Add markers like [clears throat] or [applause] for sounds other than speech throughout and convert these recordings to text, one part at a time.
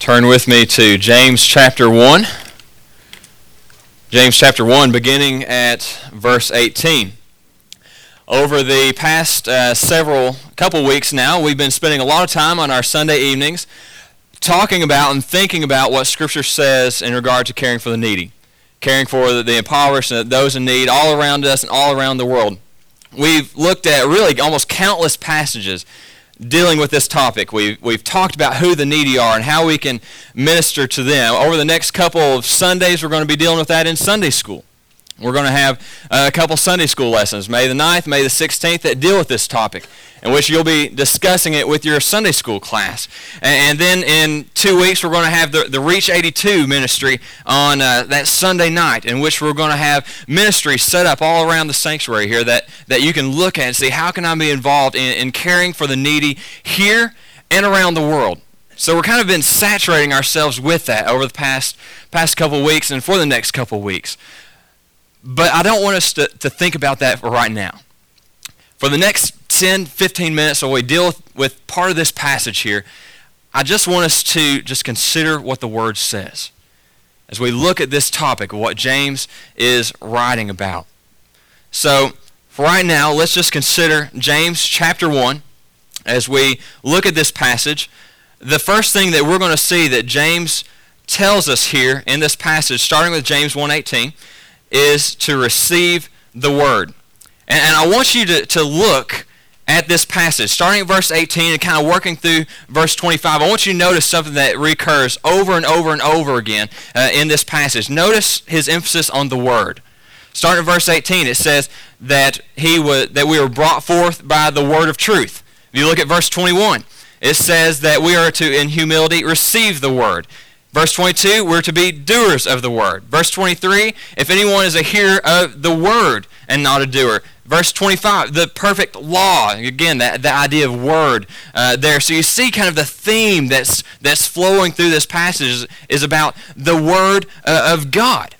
turn with me to James chapter 1. James chapter 1, beginning at verse 18. Over the past uh, several couple weeks now, we've been spending a lot of time on our Sunday evenings talking about and thinking about what Scripture says in regard to caring for the needy, caring for the, the impoverished and those in need all around us and all around the world. We've looked at really almost countless passages dealing with this topic. We've, we've talked about who the needy are and how we can minister to them. Over the next couple of Sundays, we're going to be dealing with that in Sunday school. We're going to have a couple Sunday school lessons, May the 9th, May the 16th, that deal with this topic in which you'll be discussing it with your Sunday school class. And then in two weeks, we're going to have the, the Reach 82 ministry on uh, that Sunday night, in which we're going to have ministries set up all around the sanctuary here that, that you can look at and see how can I be involved in, in caring for the needy here and around the world. So we're kind of been saturating ourselves with that over the past past couple weeks and for the next couple weeks. But I don't want us to, to think about that right now. For the next 10, 15 minutes while we deal with, part of this passage here, I just want us to just consider what the Word says as we look at this topic what James is writing about. So, for right now, let's just consider James chapter 1 as we look at this passage. The first thing that we're going to see that James tells us here in this passage, starting with James 1.18, is to receive the Word. And, and I want you to, to look at this passage, starting at verse 18 and kind of working through verse 25, I want you to notice something that recurs over and over and over again uh, in this passage. Notice his emphasis on the word. Starting at verse 18, it says that he was that we were brought forth by the word of truth. If you look at verse 21, it says that we are to, in humility, receive the word. Verse 22, we're to be doers of the word. Verse 23, if anyone is a hearer of the word and not a doer. Verse 25, the perfect law. Again, that, the idea of word uh, there. So you see kind of the theme that's, that's flowing through this passage is, is about the word uh, of God.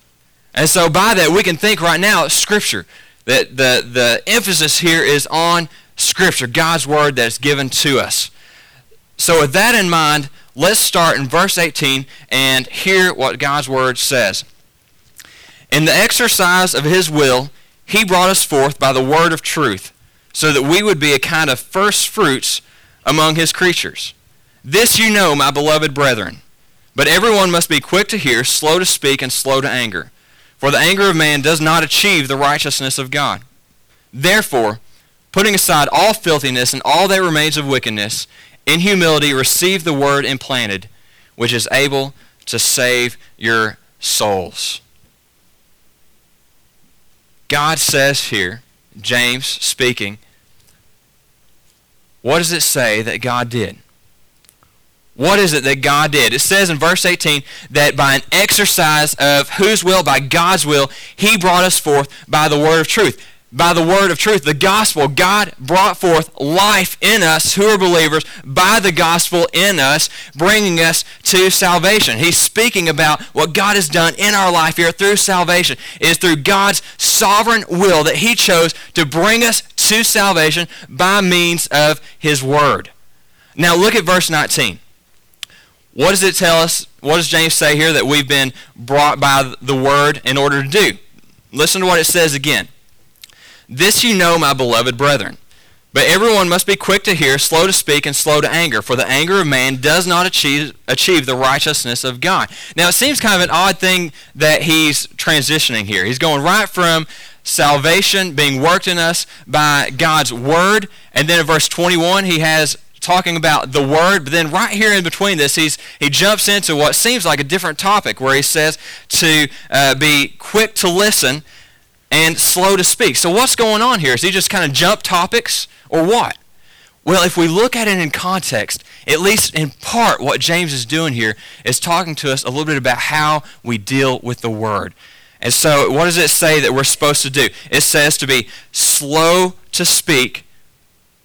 And so by that, we can think right now, Scripture. That the, the emphasis here is on Scripture, God's word that's given to us. So with that in mind, let's start in verse 18 and hear what God's word says. In the exercise of his will, he brought us forth by the word of truth, so that we would be a kind of first fruits among his creatures. This you know, my beloved brethren. But everyone must be quick to hear, slow to speak, and slow to anger. For the anger of man does not achieve the righteousness of God. Therefore, putting aside all filthiness and all that remains of wickedness, in humility receive the word implanted, which is able to save your souls. God says here, James speaking, what does it say that God did? What is it that God did? It says in verse 18 that by an exercise of whose will? By God's will, he brought us forth by the word of truth by the word of truth, the gospel, God brought forth life in us who are believers by the gospel in us, bringing us to salvation. He's speaking about what God has done in our life here through salvation. It is through God's sovereign will that he chose to bring us to salvation by means of his word. Now look at verse 19. What does it tell us? What does James say here that we've been brought by the word in order to do? Listen to what it says again. This you know, my beloved brethren. But everyone must be quick to hear, slow to speak, and slow to anger, for the anger of man does not achieve, achieve the righteousness of God. Now, it seems kind of an odd thing that he's transitioning here. He's going right from salvation being worked in us by God's word, and then in verse 21, he has talking about the word, but then right here in between this, he's, he jumps into what seems like a different topic where he says to uh, be quick to listen and slow to speak. So what's going on here? Is he just kind of jump topics or what? Well, if we look at it in context, at least in part what James is doing here is talking to us a little bit about how we deal with the word. And so what does it say that we're supposed to do? It says to be slow to speak,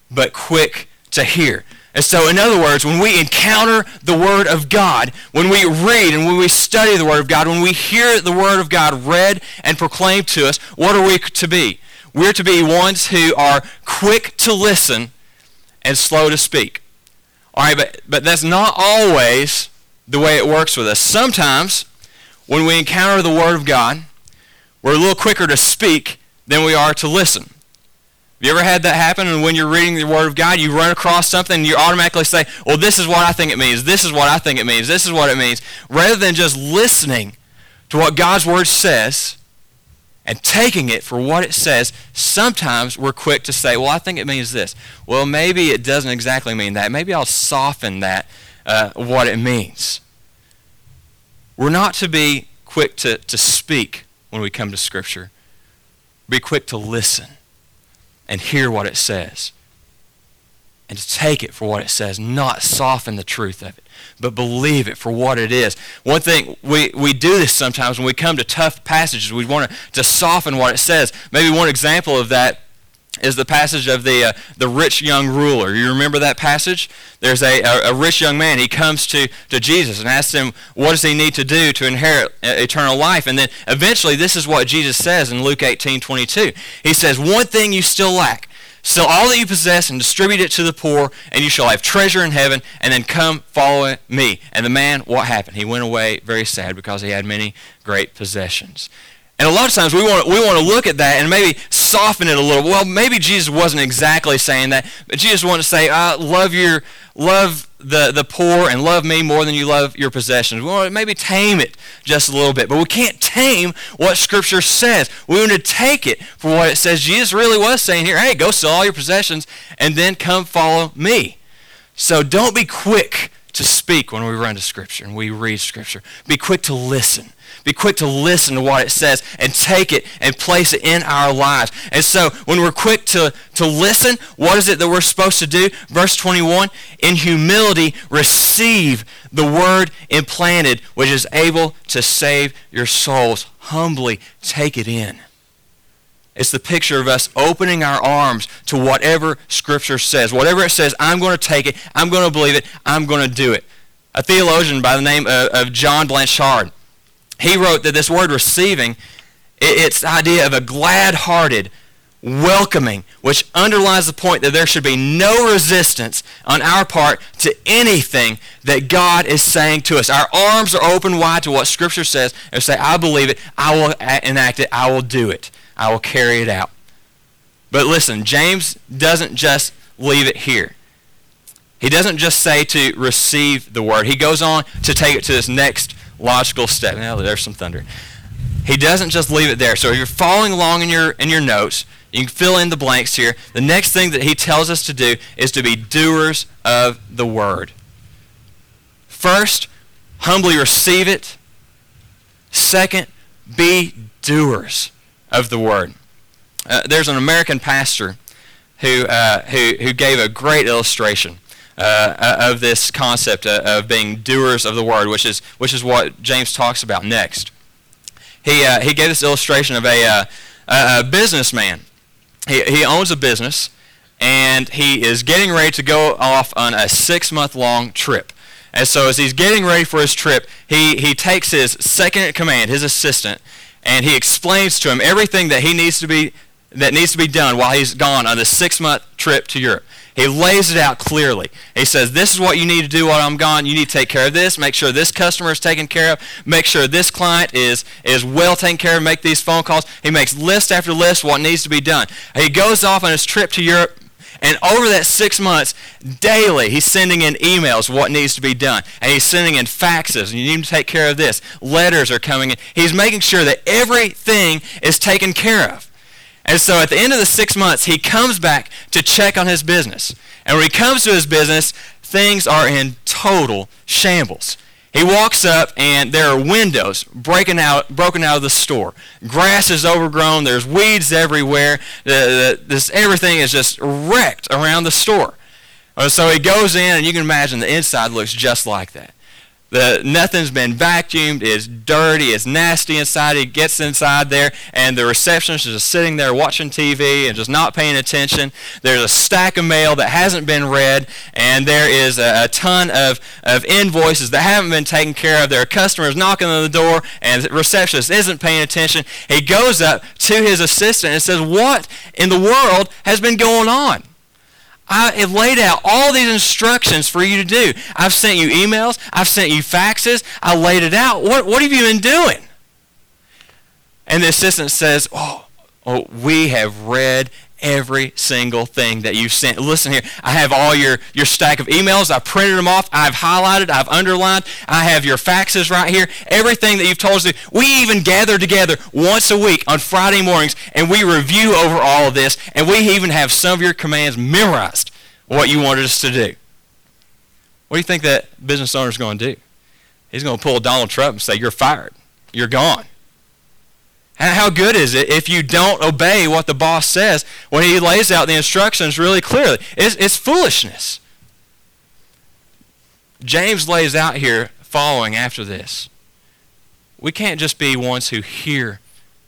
but quick to hear. And so, in other words, when we encounter the Word of God, when we read and when we study the Word of God, when we hear the Word of God read and proclaimed to us, what are we to be? We're to be ones who are quick to listen and slow to speak. All right, but, but that's not always the way it works with us. Sometimes, when we encounter the Word of God, we're a little quicker to speak than we are to listen. Have you ever had that happen? And when you're reading the Word of God, you run across something and you automatically say, well, this is what I think it means. This is what I think it means. This is what it means. Rather than just listening to what God's Word says and taking it for what it says, sometimes we're quick to say, well, I think it means this. Well, maybe it doesn't exactly mean that. Maybe I'll soften that, uh, what it means. We're not to be quick to, to speak when we come to Scripture. Be quick to listen and hear what it says and to take it for what it says, not soften the truth of it, but believe it for what it is. One thing, we, we do this sometimes when we come to tough passages. We want to, to soften what it says. Maybe one example of that is the passage of the, uh, the rich young ruler. You remember that passage? There's a, a, a, rich young man. He comes to, to Jesus and asks him, what does he need to do to inherit uh, eternal life? And then eventually, this is what Jesus says in Luke 18, 22. He says, one thing you still lack. Sell all that you possess and distribute it to the poor, and you shall have treasure in heaven, and then come follow me. And the man, what happened? He went away very sad because he had many great possessions. And a lot of times we want, we want to look at that and maybe soften it a little. Well, maybe Jesus wasn't exactly saying that, but Jesus wanted to say, love your love the, the poor and love me more than you love your possessions. We want to maybe tame it just a little bit, but we can't tame what Scripture says. We want to take it for what it says. Jesus really was saying here, hey, go sell all your possessions and then come follow me. So don't be quick to speak when we run to Scripture and we read Scripture. Be quick to listen. Be quick to listen to what it says and take it and place it in our lives. And so when we're quick to, to listen, what is it that we're supposed to do? Verse 21, in humility receive the word implanted, which is able to save your souls. Humbly take it in. It's the picture of us opening our arms to whatever Scripture says. Whatever it says, I'm going to take it, I'm going to believe it, I'm going to do it. A theologian by the name of, of John Blanchard, he wrote that this word receiving, it's the idea of a glad-hearted, welcoming, which underlies the point that there should be no resistance on our part to anything that God is saying to us. Our arms are open wide to what Scripture says and say, I believe it, I will enact it, I will do it. I will carry it out. But listen, James doesn't just leave it here. He doesn't just say to receive the word. He goes on to take it to this next logical step. Now there's some thunder. He doesn't just leave it there. So if you're following along in your in your notes, you can fill in the blanks here. The next thing that he tells us to do is to be doers of the word. First, humbly receive it. Second, be doers of the word. Uh, there's an American pastor who, uh, who, who gave a great illustration uh, uh of this concept uh, of being doers of the word, which is, which is what James talks about next. He, uh, he gave this illustration of a, a businessman. He, he owns a business, and he is getting ready to go off on a six-month-long trip. And so as he's getting ready for his trip, he, he takes his second in command, his assistant, and he explains to him everything that he needs to be that needs to be done while he's gone on this six-month trip to Europe. He lays it out clearly. He says, this is what you need to do while I'm gone. You need to take care of this, make sure this customer is taken care of, make sure this client is, is well taken care of, make these phone calls. He makes list after list what needs to be done. He goes off on his trip to Europe and over that six months, daily, he's sending in emails what needs to be done. And he's sending in faxes. And you need to take care of this. Letters are coming in. He's making sure that everything is taken care of. And so at the end of the six months, he comes back to check on his business. And when he comes to his business, things are in total shambles. He walks up and there are windows breaking out, broken out of the store. Grass is overgrown. There's weeds everywhere. The, the, this, everything is just wrecked around the store. So he goes in, and you can imagine the inside looks just like that. The, nothing's been vacuumed. It's dirty. It's nasty inside. He gets inside there, and the receptionist is just sitting there watching TV and just not paying attention. There's a stack of mail that hasn't been read, and there is a, a ton of, of invoices that haven't been taken care of. There are customers knocking on the door, and the receptionist isn't paying attention. He goes up to his assistant and says, What in the world has been going on? I have laid out all these instructions for you to do. I've sent you emails. I've sent you faxes. I laid it out. What, what have you been doing? And the assistant says, oh, oh, we have read every single thing that you sent. Listen here, I have all your, your stack of emails. I printed them off. I've highlighted. I've underlined. I have your faxes right here. Everything that you've told us to. We even gather together once a week on Friday mornings, and we review over all of this, and we even have some of your commands memorized, what you wanted us to do. What do you think that business owner is going to do? He's going to pull Donald Trump and say, you're fired. You're gone. How good is it if you don't obey what the boss says when he lays out the instructions really clearly? It's, it's foolishness. James lays out here following after this. We can't just be ones who hear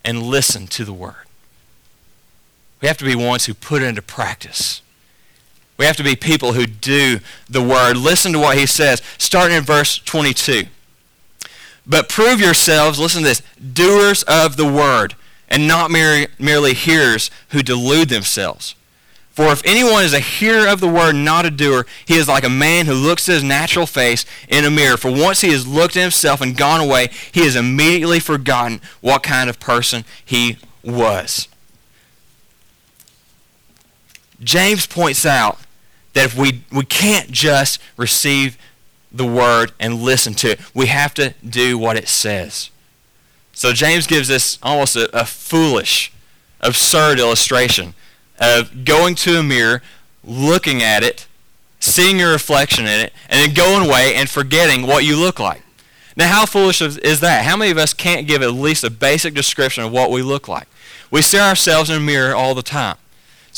and listen to the word. We have to be ones who put it into practice. We have to be people who do the word. Listen to what he says, starting in verse 22. But prove yourselves, listen to this, doers of the word, and not mere, merely hearers who delude themselves. For if anyone is a hearer of the word, not a doer, he is like a man who looks at his natural face in a mirror. For once he has looked at himself and gone away, he has immediately forgotten what kind of person he was. James points out that if we, we can't just receive the word and listen to it. We have to do what it says. So James gives us almost a, a foolish, absurd illustration of going to a mirror, looking at it, seeing your reflection in it, and then going away and forgetting what you look like. Now, how foolish is that? How many of us can't give at least a basic description of what we look like? We see ourselves in a mirror all the time.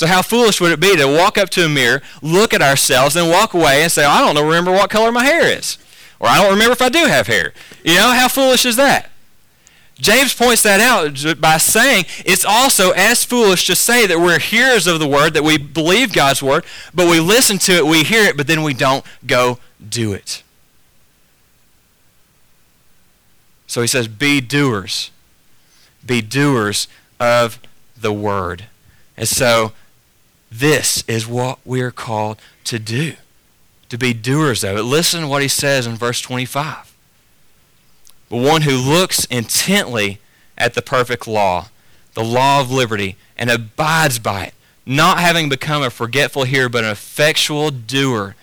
So how foolish would it be to walk up to a mirror, look at ourselves, and walk away and say, I don't remember what color my hair is. Or I don't remember if I do have hair. You know, how foolish is that? James points that out by saying it's also as foolish to say that we're hearers of the word, that we believe God's word, but we listen to it, we hear it, but then we don't go do it. So he says, be doers. Be doers of the word. And so this is what we are called to do, to be doers of it. Listen to what he says in verse 25. But one who looks intently at the perfect law, the law of liberty, and abides by it, not having become a forgetful hearer, but an effectual doer,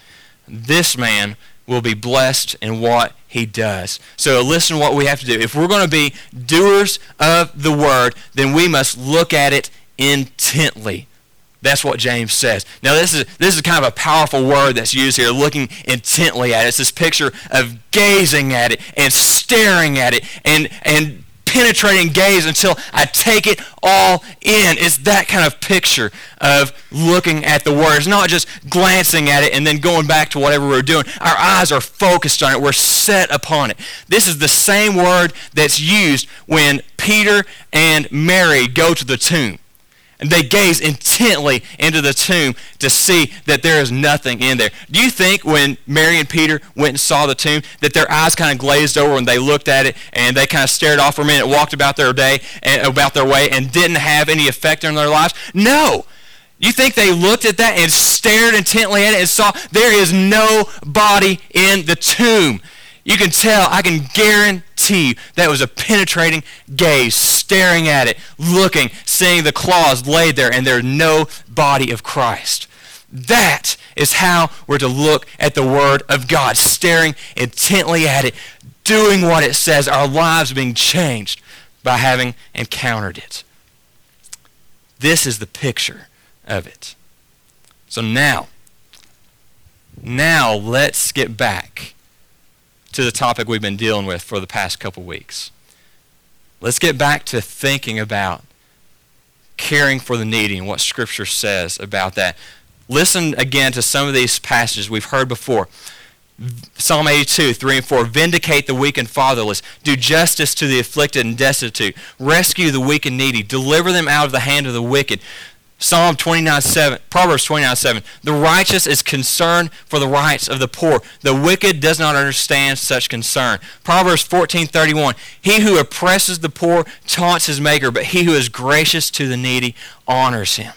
this man will be blessed in what he does. So listen to what we have to do. If we're going to be doers of the word, then we must look at it intently. That's what James says. Now, this is, this is kind of a powerful word that's used here, looking intently at it. It's this picture of gazing at it and staring at it and, and penetrating gaze until I take it all in. It's that kind of picture of looking at the word. It's not just glancing at it and then going back to whatever we're doing. Our eyes are focused on it. We're set upon it. This is the same word that's used when Peter and Mary go to the tomb. And they gaze intently into the tomb to see that there is nothing in there. Do you think when Mary and Peter went and saw the tomb that their eyes kind of glazed over when they looked at it and they kind of stared off for a minute, walked about their day and about their way and didn't have any effect on their lives? No. You think they looked at that and stared intently at it and saw there is no body in the tomb? You can tell, I can guarantee that was a penetrating gaze, staring at it, looking, seeing the claws laid there, and there's no body of Christ. That is how we're to look at the Word of God, staring intently at it, doing what it says, our lives being changed by having encountered it. This is the picture of it. So now, now let's get back to the topic we've been dealing with for the past couple weeks. Let's get back to thinking about caring for the needy and what Scripture says about that. Listen again to some of these passages we've heard before. Psalm 82, 3 and 4. Vindicate the weak and fatherless. Do justice to the afflicted and destitute. Rescue the weak and needy. Deliver them out of the hand of the wicked. Psalm 29, 7, Proverbs 29, 7. The righteous is concerned for the rights of the poor. The wicked does not understand such concern. Proverbs 14, 31. He who oppresses the poor taunts his maker, but he who is gracious to the needy honors him.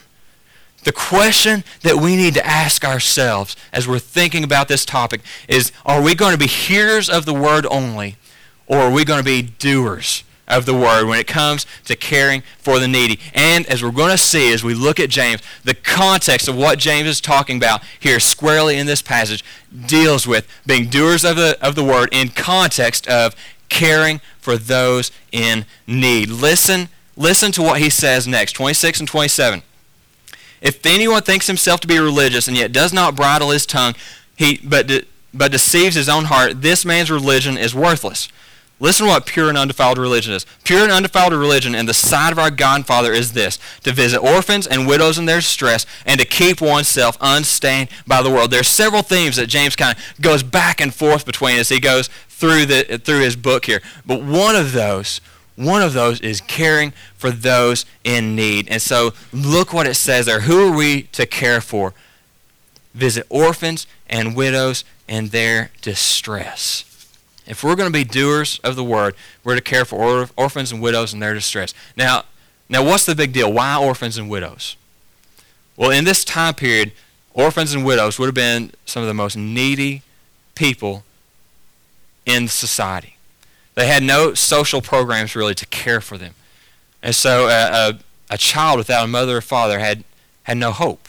the question that we need to ask ourselves as we're thinking about this topic is are we going to be hearers of the word only, or are we going to be doers of the word when it comes to caring for the needy? And as we're going to see as we look at James, the context of what James is talking about here squarely in this passage deals with being doers of the, of the word in context of caring for those in need. Listen, listen to what he says next, 26 and 27. If anyone thinks himself to be religious and yet does not bridle his tongue, he, but, de, but deceives his own heart, this man's religion is worthless. Listen to what pure and undefiled religion is. Pure and undefiled religion in the sight of our God and Father is this to visit orphans and widows in their distress and to keep oneself unstained by the world. There's several themes that James kind of goes back and forth between as he goes through, the, through his book here. But one of those one of those is caring for those in need. And so look what it says there. Who are we to care for? Visit orphans and widows in their distress. If we're going to be doers of the word, we're to care for or- orphans and widows in their distress. Now, now what's the big deal? Why orphans and widows? Well, in this time period, orphans and widows would have been some of the most needy people in society. They had no social programs really to care for them. And so a, a, a child without a mother or father had, had no hope.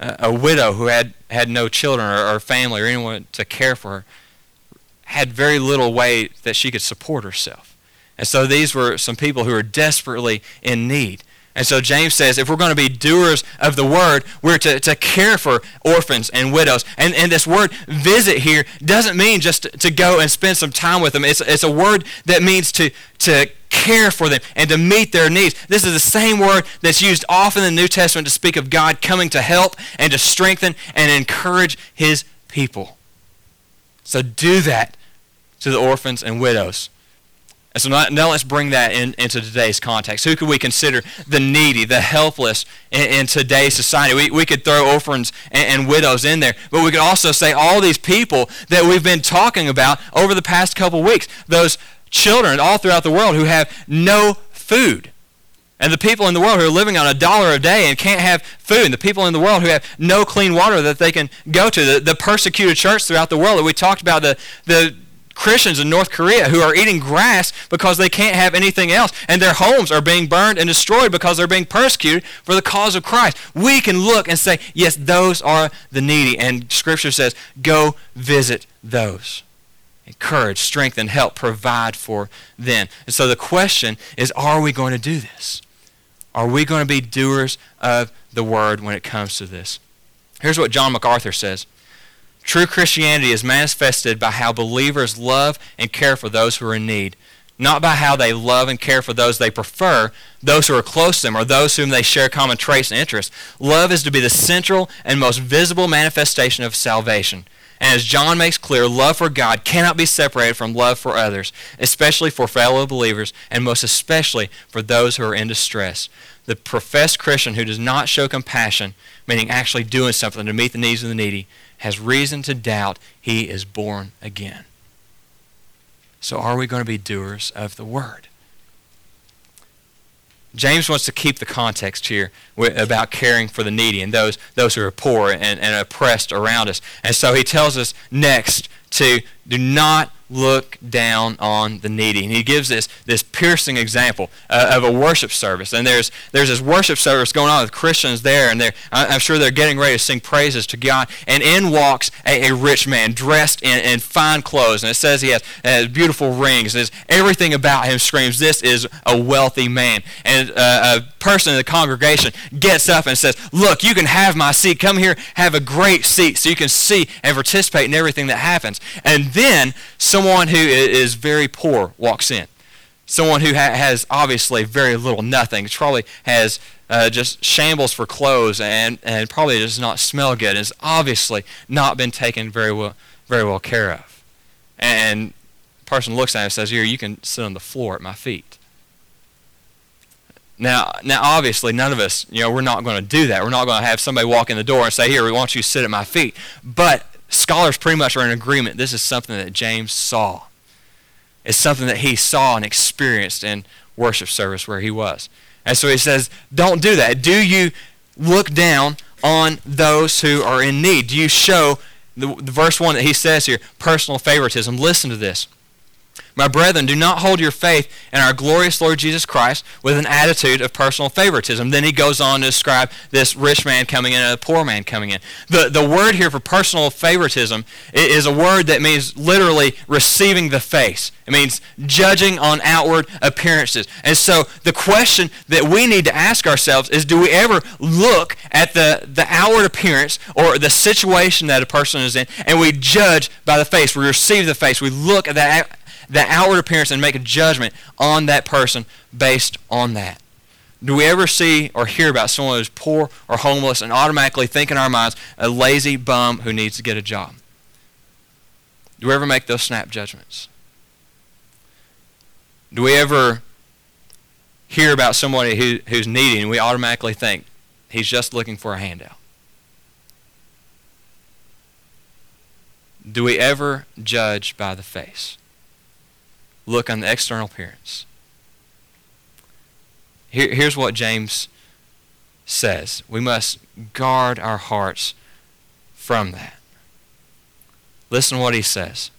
A, a widow who had, had no children or, or family or anyone to care for her had very little way that she could support herself. And so these were some people who were desperately in need. And so James says if we're going to be doers of the word, we're to, to care for orphans and widows. And, and this word visit here doesn't mean just to, to go and spend some time with them. It's, it's a word that means to, to care for them and to meet their needs. This is the same word that's used often in the New Testament to speak of God coming to help and to strengthen and encourage his people. So do that to the orphans and widows. And so now, let's bring that in, into today's context. Who could we consider the needy, the helpless in, in today's society? We, we could throw orphans and, and, widows in there, but we could also say all these people that we've been talking about over the past couple weeks, those children all throughout the world who have no food. And the people in the world who are living on a dollar a day and can't have food. And the people in the world who have no clean water that they can go to. The, the persecuted church throughout the world that we talked about, the, the Christians in North Korea who are eating grass because they can't have anything else, and their homes are being burned and destroyed because they're being persecuted for the cause of Christ. We can look and say, yes, those are the needy. And Scripture says, go visit those. Encourage, strengthen, help, provide for them. And so the question is, are we going to do this? Are we going to be doers of the word when it comes to this? Here's what John MacArthur says. True Christianity is manifested by how believers love and care for those who are in need, not by how they love and care for those they prefer, those who are close to them, or those whom they share common traits and interests. Love is to be the central and most visible manifestation of salvation. And as John makes clear, love for God cannot be separated from love for others, especially for fellow believers, and most especially for those who are in distress. The professed Christian who does not show compassion, meaning actually doing something to meet the needs of the needy, has reason to doubt he is born again. So, are we going to be doers of the word? James wants to keep the context here about caring for the needy and those, those who are poor and, and oppressed around us. And so he tells us next to do not look down on the needy. And he gives this, this piercing example uh, of a worship service. And there's, there's this worship service going on with Christians there, and they're, I'm sure they're getting ready to sing praises to God. And in walks a, a rich man dressed in, in fine clothes. And it says he has, has beautiful rings. And everything about him screams, this is a wealthy man. And uh, a person in the congregation gets up and says, look, you can have my seat. Come here, have a great seat so you can see and participate in everything that happens. And then someone who is very poor walks in. Someone who ha- has obviously very little, nothing, probably has uh, just shambles for clothes and, and probably does not smell good, has obviously not been taken very well, very well care of. And person looks at him and says, Here, you can sit on the floor at my feet. Now, now, obviously, none of us, you know, we're not going to do that. We're not going to have somebody walk in the door and say, "Here, we want you to sit at my feet." But scholars pretty much are in agreement. This is something that James saw. It's something that he saw and experienced in worship service where he was. And so he says, don't do that. Do you look down on those who are in need? Do you show the, the verse 1 that he says here, personal favoritism? Listen to this. My brethren, do not hold your faith in our glorious Lord Jesus Christ with an attitude of personal favoritism. Then he goes on to describe this rich man coming in and a poor man coming in. The, the word here for personal favoritism is a word that means literally receiving the face. It means judging on outward appearances. And so the question that we need to ask ourselves is do we ever look at the, the outward appearance or the situation that a person is in and we judge by the face? We receive the face. We look at that the outward appearance and make a judgment on that person based on that. Do we ever see or hear about someone who's poor or homeless and automatically think in our minds a lazy bum who needs to get a job? Do we ever make those snap judgments? Do we ever hear about somebody who, who's needy and we automatically think he's just looking for a handout? Do we ever judge by the face? Look on the external appearance. Here, here's what James says we must guard our hearts from that. Listen to what he says.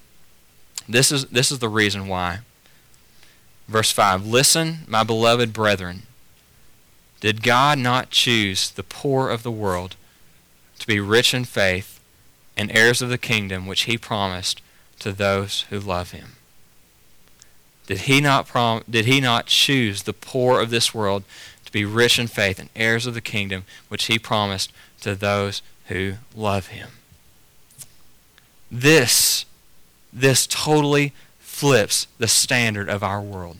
This is, this is the reason why. Verse 5 Listen, my beloved brethren. Did God not choose the poor of the world to be rich in faith and heirs of the kingdom which he promised to those who love him? Did he not prom- did he not choose the poor of this world to be rich in faith and heirs of the kingdom which he promised to those who love him? This this totally flips the standard of our world.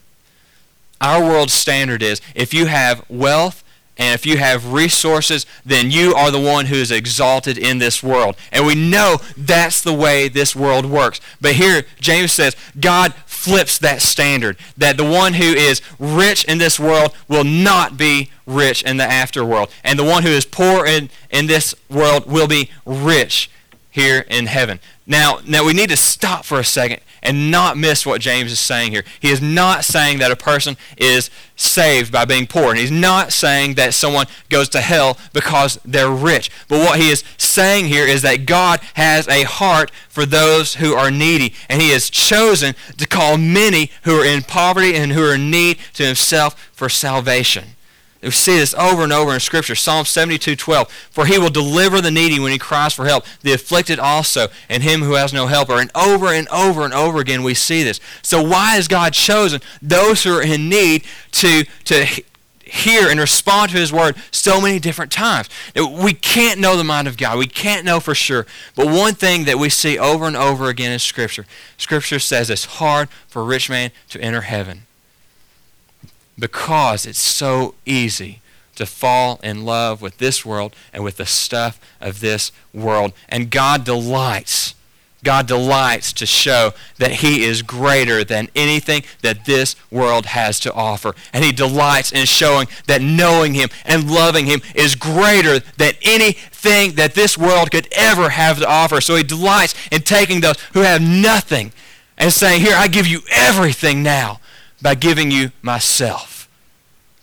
Our world's standard is if you have wealth and if you have resources, then you are the one who is exalted in this world. And we know that's the way this world works. But here, James says, God flips that standard. That the one who is rich in this world will not be rich in the afterworld. And the one who is poor in, in this world will be rich here in heaven. Now, now we need to stop for a second and not miss what James is saying here. He is not saying that a person is saved by being poor. And he's not saying that someone goes to hell because they're rich. But what he is saying here is that God has a heart for those who are needy. And he has chosen to call many who are in poverty and who are in need to himself for salvation. We see this over and over in Scripture. Psalm 72:12. For he will deliver the needy when he cries for help, the afflicted also, and him who has no helper. And over and over and over again we see this. So why has God chosen those who are in need to, to hear and respond to his word so many different times? We can't know the mind of God. We can't know for sure. But one thing that we see over and over again in Scripture, Scripture says it's hard for a rich man to enter heaven because it's so easy to fall in love with this world and with the stuff of this world. And God delights. God delights to show that He is greater than anything that this world has to offer. And He delights in showing that knowing Him and loving Him is greater than anything that this world could ever have to offer. So He delights in taking those who have nothing and saying, Here, I give you everything now by giving you myself.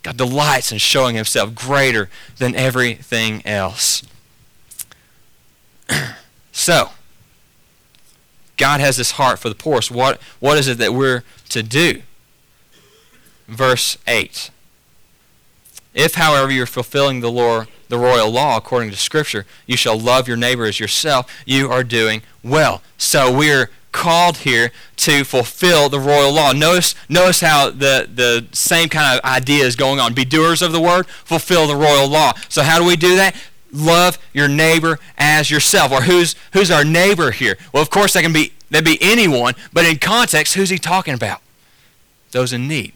God delights in showing himself greater than everything else. [clears throat] so, God has this heart for the poor. So what, what is it that we're to do? Verse 8. If, however, you're fulfilling the law, the royal law according to Scripture, you shall love your neighbor as yourself, you are doing well. So we're called here to fulfill the royal law. Notice, notice how the, the same kind of idea is going on. Be doers of the word, fulfill the royal law. So how do we do that? Love your neighbor as yourself. Or who's who's our neighbor here? Well, of course that can be that be anyone, but in context, who's he talking about? Those in need.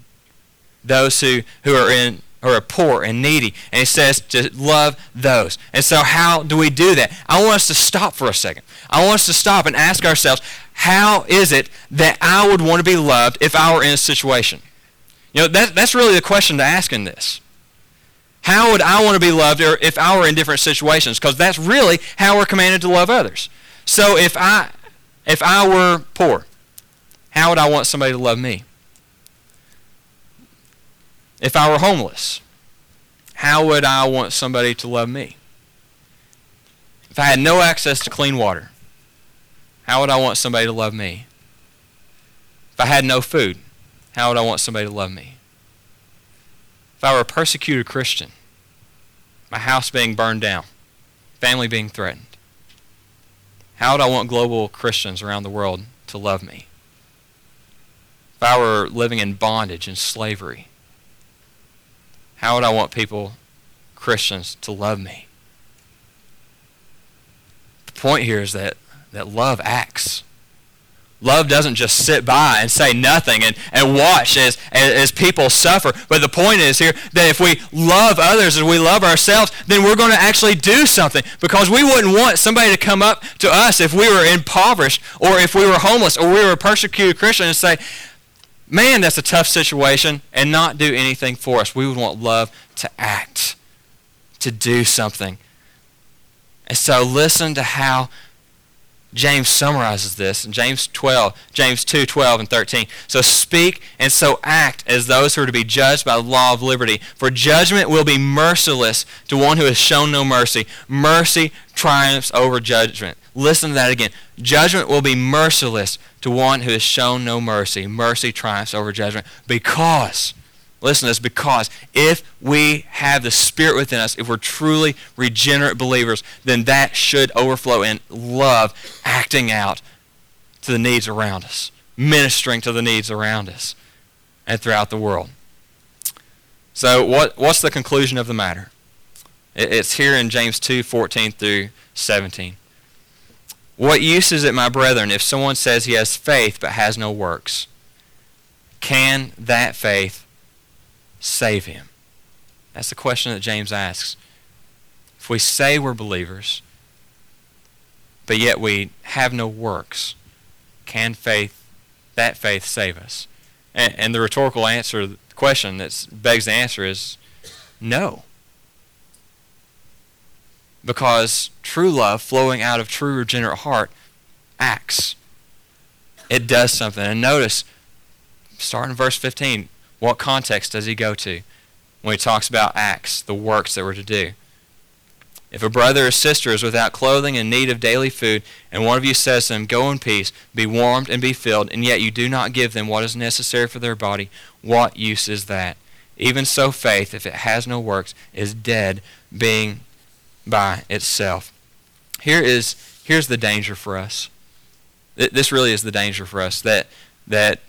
Those who, who are in who are poor and needy. And he says to love those. And so how do we do that? I want us to stop for a second. I want us to stop and ask ourselves, how is it that I would want to be loved if I were in a situation? You know, that, that's really the question to ask in this. How would I want to be loved if I were in different situations? Because that's really how we're commanded to love others. So if I, if I were poor, how would I want somebody to love me? If I were homeless, how would I want somebody to love me? If I had no access to clean water, how would I want somebody to love me? If I had no food, how would I want somebody to love me? If I were a persecuted Christian, my house being burned down, family being threatened, how would I want global Christians around the world to love me? If I were living in bondage and slavery, how would I want people, Christians, to love me? The point here is that, that love acts. Love doesn't just sit by and say nothing and, and watch as, as, people suffer. But the point is here that if we love others as we love ourselves, then we're going to actually do something. Because we wouldn't want somebody to come up to us if we were impoverished or if we were homeless or we were a persecuted Christian and say, man, that's a tough situation, and not do anything for us. We would want love to act, to do something. And so listen to how James summarizes this in James 12, James 2, 12 and 13. So speak and so act as those who are to be judged by the law of liberty. For judgment will be merciless to one who has shown no mercy. Mercy triumphs over judgment. Listen to that again. Judgment will be merciless to one who has shown no mercy. Mercy triumphs over judgment because Listen to this because if we have the Spirit within us, if we're truly regenerate believers, then that should overflow in love, acting out to the needs around us, ministering to the needs around us and throughout the world. So, what, what's the conclusion of the matter? It's here in James 2 14 through 17. What use is it, my brethren, if someone says he has faith but has no works? Can that faith save him? That's the question that James asks. If we say we're believers, but yet we have no works, can faith, that faith save us? And, and the rhetorical answer, the question that begs the answer is no. Because true love flowing out of true regenerate heart acts. It does something. And notice, starting in verse 15, what context does he go to when he talks about acts, the works that we're to do? If a brother or sister is without clothing and need of daily food, and one of you says to them, Go in peace, be warmed and be filled, and yet you do not give them what is necessary for their body, what use is that? Even so, faith, if it has no works, is dead, being by itself. Here is here's the danger for us. This really is the danger for us that that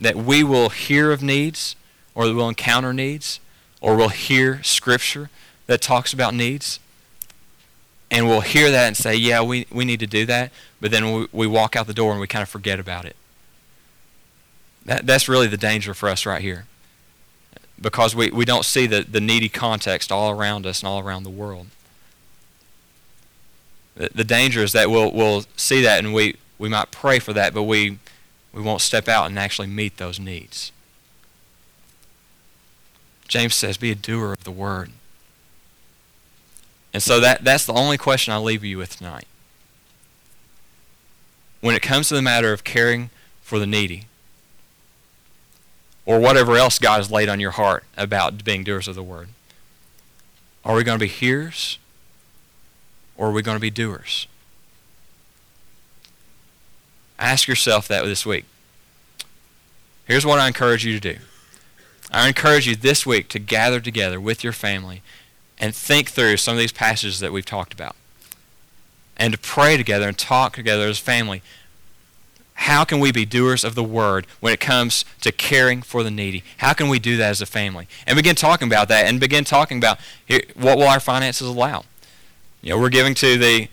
that we will hear of needs or we'll encounter needs or we'll hear scripture that talks about needs and we'll hear that and say, yeah, we, we need to do that, but then we, we walk out the door and we kind of forget about it. That, that's really the danger for us right here because we, we don't see the, the needy context all around us and all around the world. The, the danger is that we'll, we'll see that and we, we might pray for that, but we we won't step out and actually meet those needs. James says, be a doer of the word. And so that, that's the only question I leave you with tonight. When it comes to the matter of caring for the needy, or whatever else God has laid on your heart about being doers of the word, are we going to be hearers or are we going to be doers? Ask yourself that this week. Here's what I encourage you to do. I encourage you this week to gather together with your family and think through some of these passages that we've talked about. And to pray together and talk together as a family. How can we be doers of the word when it comes to caring for the needy? How can we do that as a family? And begin talking about that and begin talking about what will our finances allow? You know, we're giving to the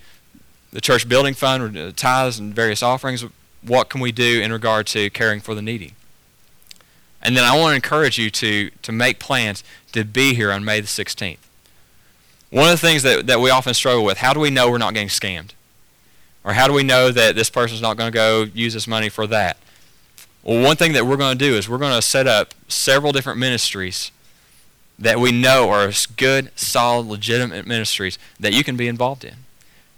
the church building fund, uh, tithes and various offerings what can we do in regard to caring for the needy? And then I want to encourage you to, to make plans to be here on May the 16th. One of the things that, that we often struggle with, how do we know we're not getting scammed? Or how do we know that this person's not going to go use this money for that? Well, one thing that we're going to do is we're going to set up several different ministries that we know are good, solid, legitimate ministries that you can be involved in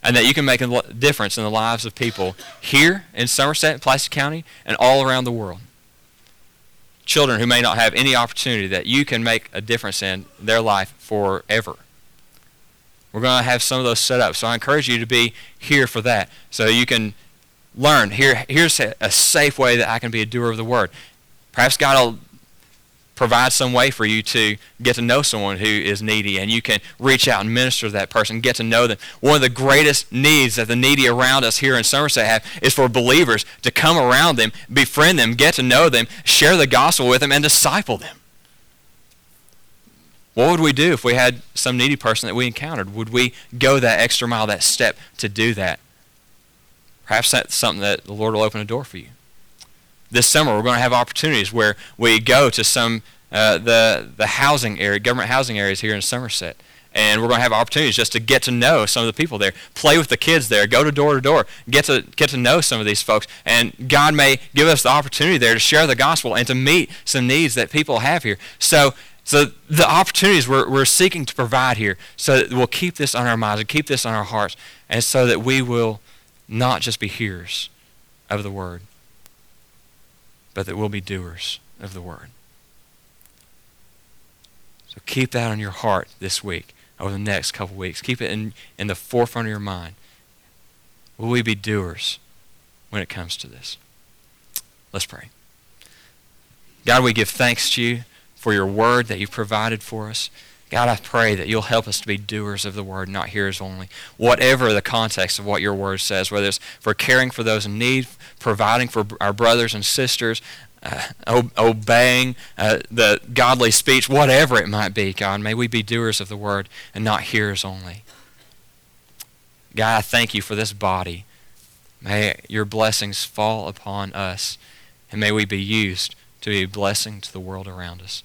and that you can make a difference in the lives of people here in Somerset, Pulaski County, and all around the world. children who may not have any opportunity that you can make a difference in their life forever. We're going to have some of those set up. So I encourage you to be here for that so you can learn. Here, here's a safe way that I can be a doer of the word. Perhaps God will provide some way for you to get to know someone who is needy and you can reach out and minister to that person, get to know them. One of the greatest needs that the needy around us here in Somerset have is for believers to come around them, befriend them, get to know them, share the gospel with them, and disciple them. What would we do if we had some needy person that we encountered? Would we go that extra mile, that step to do that? Perhaps that's something that the Lord will open a door for you. This summer, we're going to have opportunities where we go to some uh, the the housing area, government housing areas here in Somerset, and we're going to have opportunities just to get to know some of the people there, play with the kids there, go to door to door, get to get to know some of these folks, and God may give us the opportunity there to share the gospel and to meet some needs that people have here. So so the opportunities we're, we're seeking to provide here so that we'll keep this on our minds and keep this on our hearts and so that we will not just be hearers of the word, but that we'll be doers of the word. So keep that on your heart this week, over the next couple weeks. Keep it in, in the forefront of your mind. Will we be doers when it comes to this? Let's pray. God, we give thanks to you for your word that you've provided for us. God, I pray that you'll help us to be doers of the word, not hearers only. Whatever the context of what your word says, whether it's for caring for those in need, providing for our brothers and sisters, uh, obeying uh, the godly speech, whatever it might be, God, may we be doers of the word and not hearers only. God, I thank you for this body. May your blessings fall upon us, and may we be used to be a blessing to the world around us.